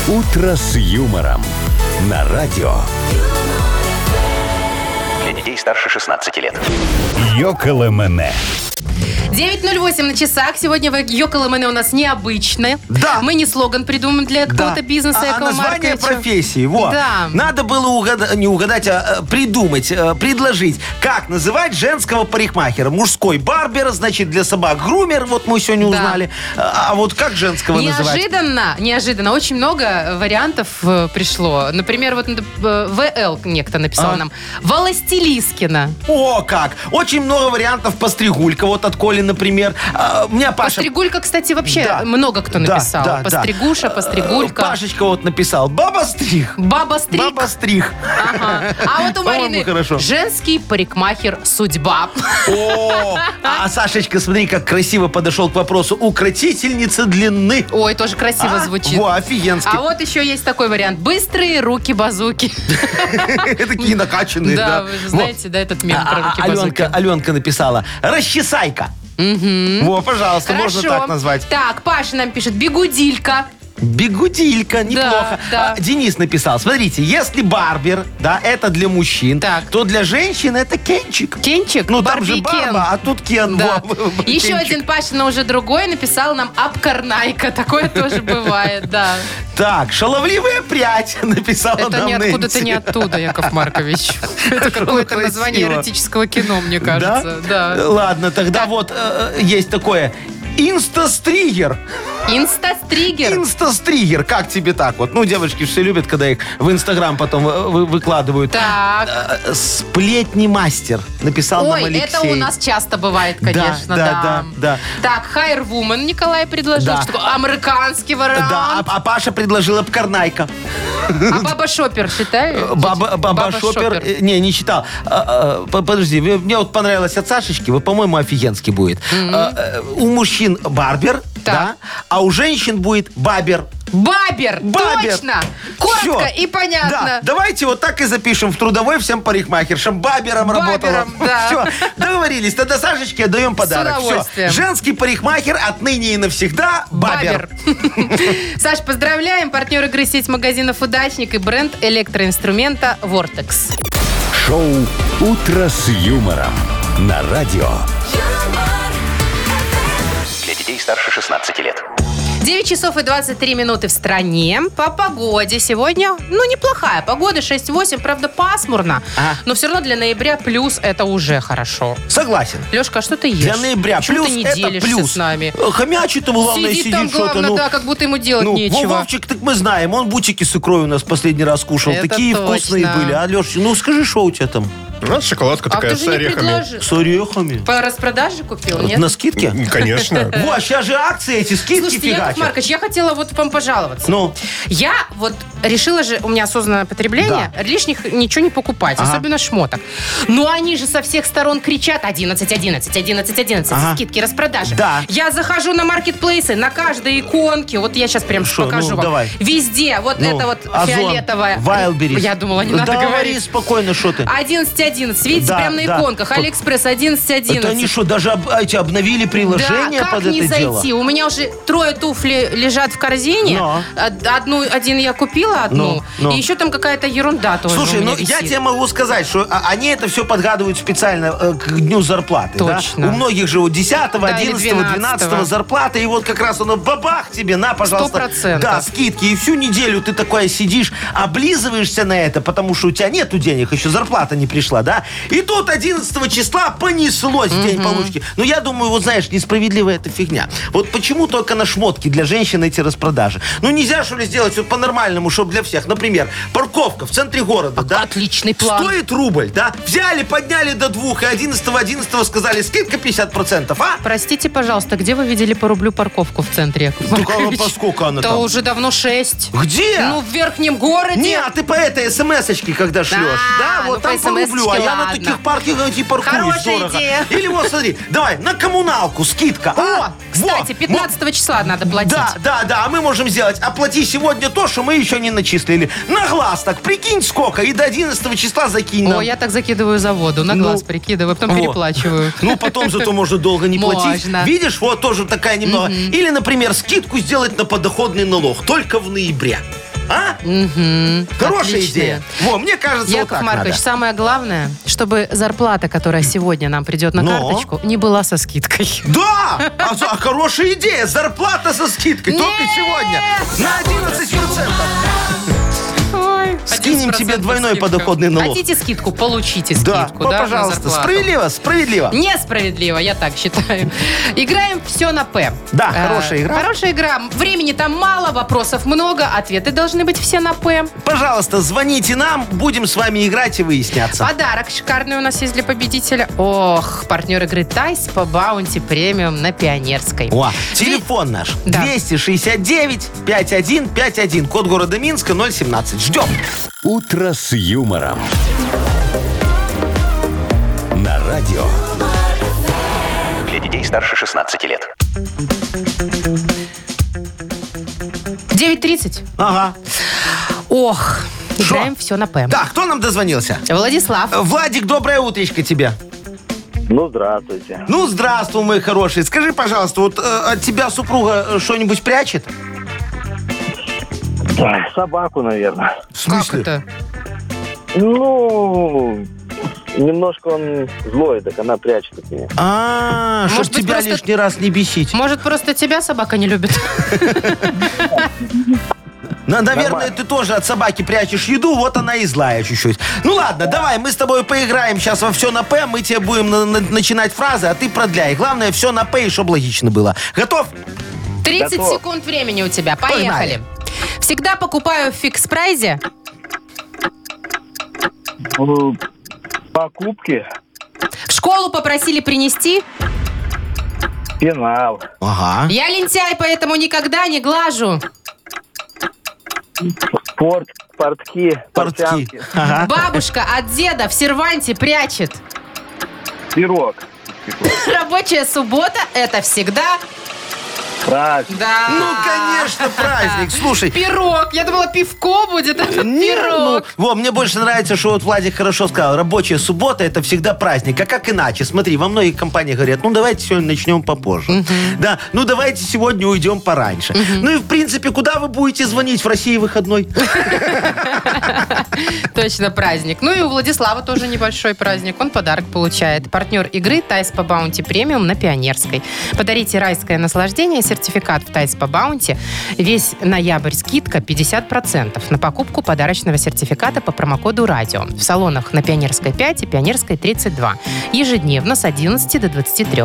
«Утро с юмором» на радио. Для детей старше 16 лет. Йоколэмэне. 9.08 на часах. Сегодня в Йоколэмэне у нас необычное. Да. Мы не слоган придумаем для какого-то бизнеса, а, а Якова название Марковича. профессии. Вот. Да. Надо было угадать, не угадать, а э, придумать, э, предложить, как называть женского парикмахера. Мужской барбер, значит, для собак грумер, вот мы сегодня Да. узнали. А, а вот как женского называть? Неожиданно, неожиданно. Очень много вариантов э, пришло. Например, вот э, ВЛ некто написал А. нам. Волостелискина. О, как! Очень много вариантов постригулька, вот от Коли, например. А, у меня Паша... Постригулька, кстати, вообще Да. много кто Да, написал. да, да. Постригуша, постригулька. Э, Пашечка вот написал. Баба стриг. Баба стриг. Баба стриг. Ага. А вот у Марины хорошо. женский парикмахер судьба. О, а Сашечка, смотри, как красиво подошел к вопросу. Укротительница длины. Ой, тоже красиво А? звучит. Во, офигенски. А вот еще есть такой вариант. Быстрые руки-базуки. Такие накачанные, да. Да, вы знаете, да, этот мем А- про а- руки-базуки. Аленка, написала. Расчесайка. Во, пожалуйста, можно Хорошо. так назвать. Так, Паша нам пишет, бегудилька. Бегудилька, неплохо. да. А, Денис написал, смотрите, если барбер, да, это для мужчин, Так. то для женщин это кенчик. Кенчик, Ну, там же Барби Кен. барба, а тут кен. Да. Во, Еще кенчик. один Паша, но уже другой, написал нам Апкарнайка. Такое тоже бывает, да. Так, шаловливая прядь, написала Это нам не откуда-то Нэнси. не оттуда, Яков Маркович. Это какое-то название эротического кино, мне кажется. Да? Да. Ладно, тогда вот э, э, есть такое. Инстастригер. Инстастригер. Инстастригер. Как тебе так вот? Ну, девочки все любят, когда их в Инстаграм потом э, вы- выкладывают. Так. Э, Сплетни мастер. Написал нам Ой, Алексей. это у нас часто бывает, Да, конечно, да, да. да, да. Так, Хайрвумен Николай предложил. Да. Что такое? Американский вариант. Да, а, а Паша предложила Пкарнайка. А Баба Шопер считаешь? Э, Баба, баба, Шопер. э, Не, не читал. А, а, по- подожди, вы- мне вот понравилось от Сашечки. Вы, по-моему, офигенский будет. А, э, у мужчин барбер, да, а у женщин будет бабер. Бабер, Бабер. точно. Коротко Всё. и понятно. Да, давайте вот так и запишем в трудовой всем парикмахершам. Бабером, Бабером, работала. да. Все, договорились. Тогда Сашечке отдаем подарок. Всё. удовольствием. Женский парикмахер отныне и навсегда бабер. Бабер. Саш, поздравляем. Партнер игры сеть магазинов «Удачник» и бренд электроинструмента «Вортекс». Шоу «Утро с юмором» на радио. Детей старше 16 лет. 9 часов и 23 минуты в стране. По погоде сегодня, ну, неплохая погода, 6-8, правда, пасмурно. Ага. Но все равно для ноября плюс это уже хорошо. Согласен. Лешка, а что ты ешь? Для ноября Почему плюс ты не это делишься плюс. с нами? Э, Хомячит там, главное, Сидит сидит, там, что-то. главное, ну. да, как будто ему делать Ну, нечего. Во, Вовчик, так мы знаем, он бутики с икрой у нас последний раз кушал. Это Такие точно. вкусные были. А, Леш, ну скажи, что у тебя там? У нас шоколадка А такая ты с же не орехами. С орехами. По распродаже купил, нет? На скидке? Конечно. Во, сейчас же акции эти, скидки Слушайте, Яков. Маркович, я хотела вот вам пожаловаться. Ну, Я вот решила же, у меня осознанное потребление, лишних ничего не покупать, Ага. особенно шмоток. Но они же со всех сторон кричат 11, 11, 11, 11, Ага. скидки, распродажи. Да. Я захожу на маркетплейсы, на каждой иконке, вот я сейчас прям Шо, покажу ну, вам. давай. Везде, вот ну, это вот Озон, фиолетовое. Wildberries. Я думала, не надо говорить. говори спокойно, что ты. 11, 11, видите, Да, прям на да. иконках. Алиэкспресс 11, 11. Это они что, даже об- эти обновили приложение да, как под не это зайти? дело? У меня уже трое туфли лежат в корзине. Но. Од- Одну, один я купила, одну. Но, но. И еще там какая-то ерунда тоже Слушай, ну я тебе могу сказать, что а, они это все подгадывают специально э, к дню зарплаты. да? Точно. У многих же вот 10, 11, или 12. 12 зарплата, и вот как раз оно бабах тебе, на, пожалуйста. 100%. Да, скидки. И всю неделю ты такое сидишь, облизываешься на это, потому что у тебя нету денег, еще зарплата не пришла. Числа, да? И тут 11 числа понеслось день получки. Ну, я думаю, вот знаешь, несправедливая эта фигня. Вот почему только на шмотки для женщин эти распродажи? Ну, нельзя, что ли, сделать вот по-нормальному, чтобы для всех. Например, парковка в центре города, да? Отличный план. Стоит рубль, да? Взяли, подняли до двух, и 11 11 сказали, скидка 50%, а? Простите, пожалуйста, где вы видели по рублю парковку в центре, Яков Так, а Маркович? по сколько она Да там? уже давно 6. Где? Ну, в верхнем городе. Не, а ты по этой смс-очке, когда шлешь. Да, ну, вот по там по рублю, а я на ладно. таких паркингах не паркуюсь Хорошая дорого. идея. Или вот смотри, давай, на коммуналку скидка. О, а? кстати, Во, 15 числа надо платить. Да, да, да, а мы можем сделать. Оплати сегодня то, что мы еще не начислили. На глаз так, прикинь сколько, и до 11 числа закинь нам. О, я так закидываю за воду, на Ну, глаз прикидываю, потом Во. переплачиваю. Ну, потом зато можно долго не платить. Можно. Видишь, вот тоже такая немного. Или, например, скидку сделать на подоходный налог только в ноябре. А? Хорошая Отличная. идея. Во, мне кажется, вот Яков так Маркович, надо. самое главное, чтобы зарплата, которая сегодня нам придет на Но. карточку, не была со скидкой. Да! А, а хорошая идея. Зарплата со скидкой. Только сегодня. На 11%. Ой, Скинем 11% тебе двойной скидка. подоходный налог. Хотите скидку? Получите Да, скидку, да, на пожалуйста. Справедливо, справедливо. Несправедливо, я так считаю. Играем все на П. Да, Э, хорошая игра. Хорошая игра. Времени там мало, вопросов много, ответы должны быть все на П. Пожалуйста, звоните нам, будем с вами играть и выясняться. Подарок шикарный у нас есть для победителя. Ох, партнер игры Тайс по Баунти Премиум на Пионерской. О, телефон наш Да. 269 5151, код города Минска 017. Ждем. «Утро с юмором». На радио. Для детей старше 16 лет. 9.30. Ага. Ох, играем все на П. Так, кто нам дозвонился? Владислав. Владик, доброе утречко тебе. Ну, здравствуйте. Ну, здравствуй, мой хороший. Скажи, пожалуйста, вот э, от тебя супруга э, что-нибудь прячет? Собаку, наверное. В Как смысле? это? Ну, немножко он злой, так она прячет от меня. А, чтоб Может быть, тебя просто- лишний раз не бесить. Может, просто тебя собака не любит? На- наверное, ты тоже от собаки прячешь еду, вот она и злая чуть-чуть. Ну ладно, давай, мы с тобой поиграем сейчас во все на П, мы тебе будем на- на- начинать фразы, а ты продляй. Главное, все на П, и чтобы логично было. Готов? 30 Готов. секунд времени у тебя. Поехали. Всегда покупаю в фикс-прайзе. Ну, Покупки, В школу попросили принести. пенал, Ага. Я лентяй, поэтому никогда не глажу. спорт, портки, Портки. портянки, Ага. Бабушка от деда в серванте прячет. пирог, Рабочая суббота – это всегда... праздник. Да. Ну, конечно, праздник. Слушай, Пирог. Я думала, пивко будет, а тут Не, пирог. ну, во, мне больше нравится, что вот Владик хорошо сказал. Рабочая суббота это всегда праздник. А как иначе? Смотри, во многих компаниях говорят, ну давайте сегодня начнем попозже. Да, ну давайте сегодня уйдем пораньше. Ну и в принципе, куда вы будете звонить в России выходной? Точно праздник. Ну и у Владислава тоже небольшой праздник. Он подарок получает. Партнер игры Тай-спа Баунти Премиум на Пионерской. Подарите райское наслаждение, сертификат в Тай-спа Баунти. Весь ноябрь скидка 50% на покупку подарочного сертификата по промокоду «Радио». В салонах на Пионерской 5 и Пионерской 32. Ежедневно с 11 до 23.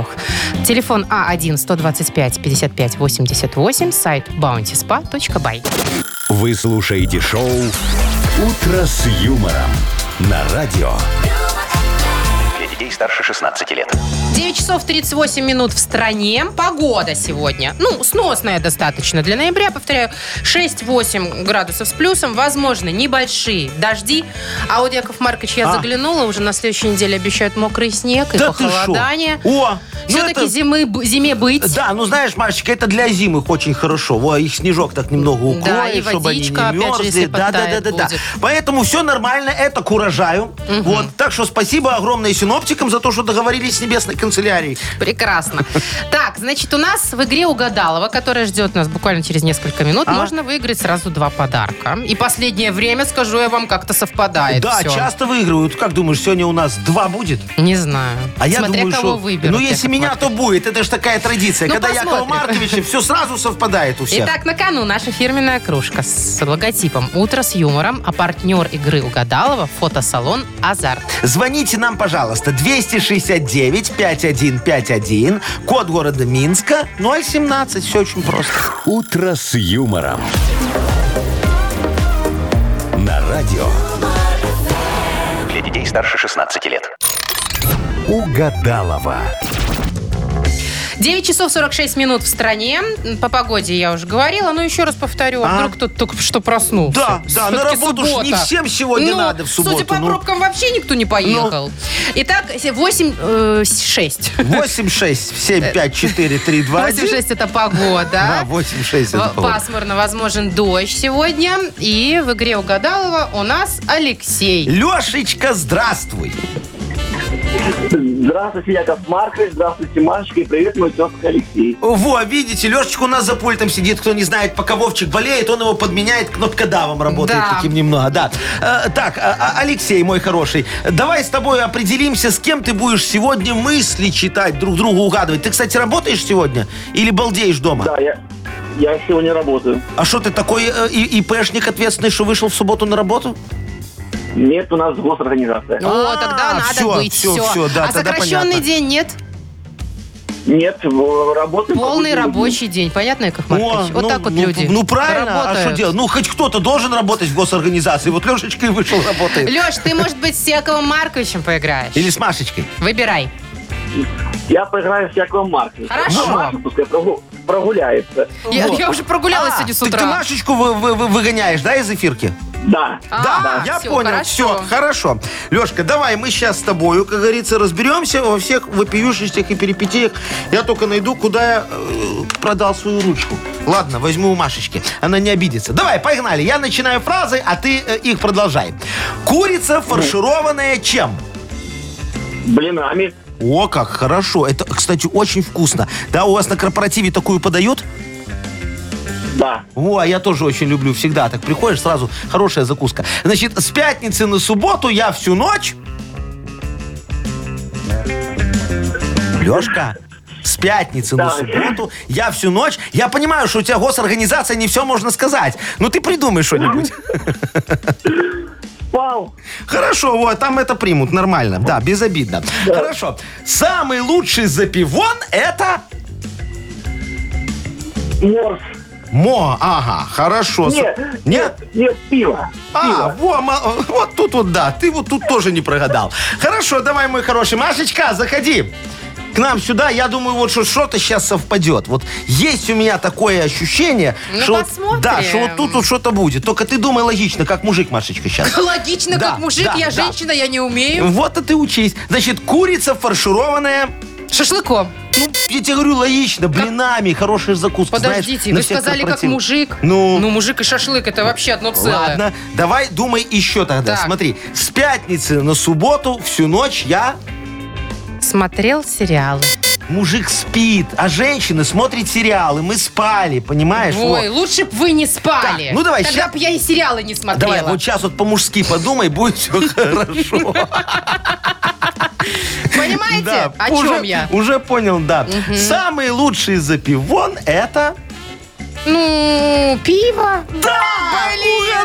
Телефон А А1-125-55-88, сайт bountyspa.by. Вы слушаете шоу «Утро с юмором» на радио. Детей старше 16 лет. 9 часов 38 минут в стране. Погода сегодня. Ну, сносная достаточно. Для ноября, повторяю, 6-8 градусов с плюсом. Возможно, небольшие дожди. А вот, Яков Маркович, я А. заглянула. Уже на следующей неделе обещают мокрый снег и Да ты шо? похолодание. О, ну Все-таки это- зимы, б- зиме быть. Да, ну знаешь, Машечка, это для зимы очень хорошо. Во, их снежок так немного укроет, Да, и чтобы они водичка, не опять же, мерзли. если да, да, да, подтает да, да. будет. Поэтому все нормально, это к урожаю. Вот, так что спасибо огромное синоптикам за то, что договорились с небесной. канцелярии. Прекрасно. Так, значит, у нас в игре Угадалова, которая ждет нас буквально через несколько минут, А? можно выиграть сразу два подарка. И последнее время, скажу я вам, как-то совпадает Да, всё. часто выигрывают. Как думаешь, сегодня у нас два будет? Не знаю. А я Смотря думаю, кого что... выберут. ну, если Яков меня, то будет. Это же такая традиция. Ну, Когда Якова посмотрим. Марковича все сразу совпадает у всех. Итак, на кону наша фирменная кружка с логотипом «Утро с юмором», а партнер игры Угадалова – фотосалон «Азарт». Звоните нам, пожалуйста, 269-5151, код города Минска, 017. Все очень просто. «Утро с юмором». На радио Для детей старше 16 лет. «Угадалова». 9 часов 46 минут в стране. По погоде я уже говорила, но еще раз повторю. А? Вдруг кто-то только что проснулся. Да, да, на работу ж не суббота. всем сегодня Ну, надо в субботу, Судя по ну. пробкам, вообще никто не поехал. Итак, 8, э, 6. 8-6, 7, 5, 4, 3, 2, 1. 8-6 это погода. Да, 8-6 это В- погода. Пасмурно, возможен дождь сегодня. И в игре Угадалова у нас Алексей. Лешечка, здравствуй. Здравствуйте, Яков Маркович, здравствуйте, Машечка, и привет, мой тезка Алексей. Во, видите, Лешечка у нас за пультом сидит. Кто не знает, пока Вовчик болеет, он его подменяет, кнопкодавом работает Да. таким немного. Да. Э, так, а- а- Алексей, мой хороший, давай с тобой определимся, с кем ты будешь сегодня мысли читать, друг другу угадывать. Ты, кстати, работаешь сегодня или балдеешь дома? Да, я, я сегодня работаю. А что ты такой э, и- ИПшник ответственный, что вышел в субботу на работу? Нет, у нас госорганизация. О, тогда надо всё, быть. всё, всё. всё, да, а тогда сокращенный понятно. день нет? Нет, в- работаем. по Полный рабочий день. Понятно, Яков Маркович? О, вот ну, так вот ну, люди Ну, правильно, а работают. что делать? Ну, хоть кто-то должен работать в госорганизации. Вот Лешечка и вышел работает. Леш, ты, может быть, с Яковом Марковичем поиграешь? Или с Машечкой. Выбирай. Я поиграю с Яковом Марковичем. Хорошо. А Маша пускай прогу- прогуляется. Я, Вот. я уже прогулялась А, сегодня с так утра. ты Машечку вы- вы- вы- выгоняешь, да, из эфирки? Да. А, да, я всё, понял. хорошо. Все, хорошо. Лешка, давай мы сейчас с тобою, как говорится, разберемся во всех вопиющестях и перипетиях. Я только найду, куда я э, продал свою ручку. Ладно, возьму у Машечки. Она не обидится. Давай, погнали. Я начинаю фразы, а ты э, их продолжай. Курица фаршированная чем? Блинами. О, как хорошо. Это, кстати, очень вкусно. Да, у вас на корпоративе такую подают? Да. О, а я тоже очень люблю. Всегда так приходишь, сразу хорошая закуска. Значит, с пятницы на субботу я всю ночь... Лешка, с пятницы на субботу я всю ночь... Я понимаю, что у тебя госорганизация, не все можно сказать. Но ты придумай что-нибудь. Спал. Хорошо, вот, там это примут нормально. Да, безобидно. Хорошо. Самый лучший запивон это... Морс. Мо, ага, хорошо. Нет, Нет? нет, нет, пиво. А, Пиво. во, ма- вот тут вот, да, ты вот тут тоже не прогадал. Хорошо, давай, мой хороший. Машечка, заходи к нам сюда. Я думаю, вот что что-то сейчас совпадет. Вот есть у меня такое ощущение, Ну, что, посмотрим. да, что вот тут вот что-то будет. Только ты думай логично, как мужик, Машечка, сейчас. Логично, Да, как мужик, да, я да. женщина, я не умею. Вот и ты учись. Значит, курица фаршированная, Шашлыком. ну, я тебе говорю, логично, блинами, хорошая закуска. Подождите, на вы всех сказали, как корпоративах. мужик. Ну, Ну, мужик и шашлык, это вообще одно целое. Ладно, давай думай еще тогда. Так. Смотри, с пятницы на субботу всю ночь я Смотрел сериалы. мужик спит, а женщина смотрит сериалы. Мы спали, понимаешь? Ой, Вот. лучше бы вы не спали. Так, ну давай, Тогда ща- бы я и сериалы не смотрела. Давай, вот сейчас вот по-мужски подумай, будет все хорошо. Понимаете, Да, о уже- чем я? Уже понял, да. Самый лучший запивон это... Ну, пиво. Да,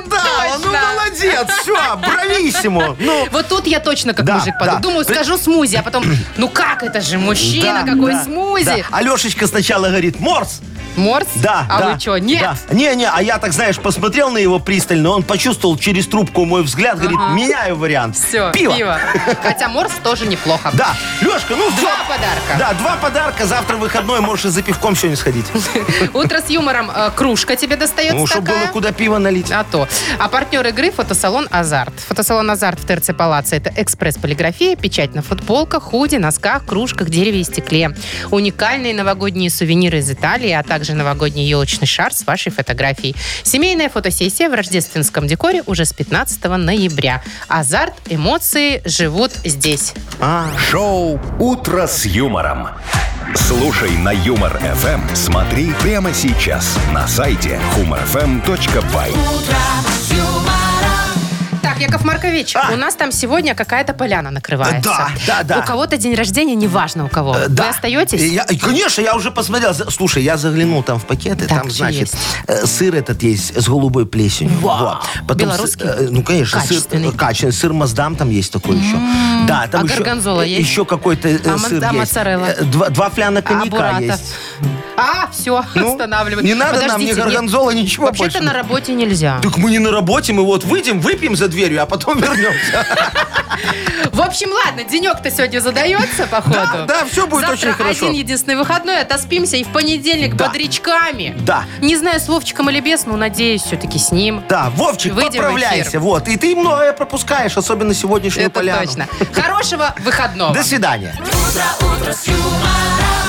угадала, ну точно. молодец, все, брависсимо. Ну, Вот тут я точно как Да, мужик подумаю. да. Думаю, скажу смузи, а потом, ну как это же, мужчина, да, какой да, смузи. да. А Лешечка сначала говорит, морс, Морс? Да, А да, вы что, нет? да. Не-не, а я так, знаешь, посмотрел на его пристально, он почувствовал через трубку мой взгляд, говорит, меняю вариант. Все, Пиво. Хотя морс тоже неплохо. Да, Лешка, ну все. Два подарка. Да, два подарка. Завтра выходной, можешь и за пивком сегодня сходить. Утро с юмором. э, Кружка тебе достается Ну, чтобы такая. было куда пиво налить. А то. А партнер игры фотосалон «Азарт». Фотосалон «Азарт» в ТРЦ Палаца – это экспресс-полиграфия, печать на футболках, худи, носках, кружках, дереве и стекле. Уникальные новогодние сувениры из Италии, а также также новогодний елочный шар с вашей фотографией. Семейная фотосессия в рождественском декоре уже с 15 ноября. Азарт, эмоции живут здесь. А, Шоу «Утро с юмором». Слушай на Юмор ФМ. Смотри прямо сейчас на сайте humorfm.by. Так, Яков Маркович, А. у нас там сегодня какая-то поляна накрывается. Да, да, да. У кого-то день рождения, неважно у кого. э, Вы остаетесь? Я, и, конечно, я уже посмотрел. За- Слушай, я заглянул там в пакеты, Так, там, что значит, есть? э, сыр этот есть с голубой плесенью. Вау. Белорусский? с- э, ну, конечно, сыр, Качественный. э, качественный. Сыр Маздам там есть такой еще. Да, там А еще, горгонзола э, есть? Еще какой-то э, А сыр ма- а есть. моцарелла? Э, Два, два фляна коньяка бурата? есть. А, все, Ну, останавливаем. не надо нам ни Подождите, горгонзола, ничего Вообще-то больше. на работе нельзя. Так мы не на работе, мы вот выйдем, выпьем за дверью, а потом вернемся. В общем, ладно, денек-то сегодня задается, походу. Да, да, всё будет Завтра очень хорошо. один единственный выходной, отоспимся и в понедельник Да. бодрячками. Да. Не знаю, с Вовчиком или без, но надеюсь все-таки с ним. Да, Вовчик, Выйдем поправляйся. Вот. И ты многое пропускаешь, особенно сегодняшнюю Это поляну. точно. Хорошего выходного. До свидания. утро, утро с юмором.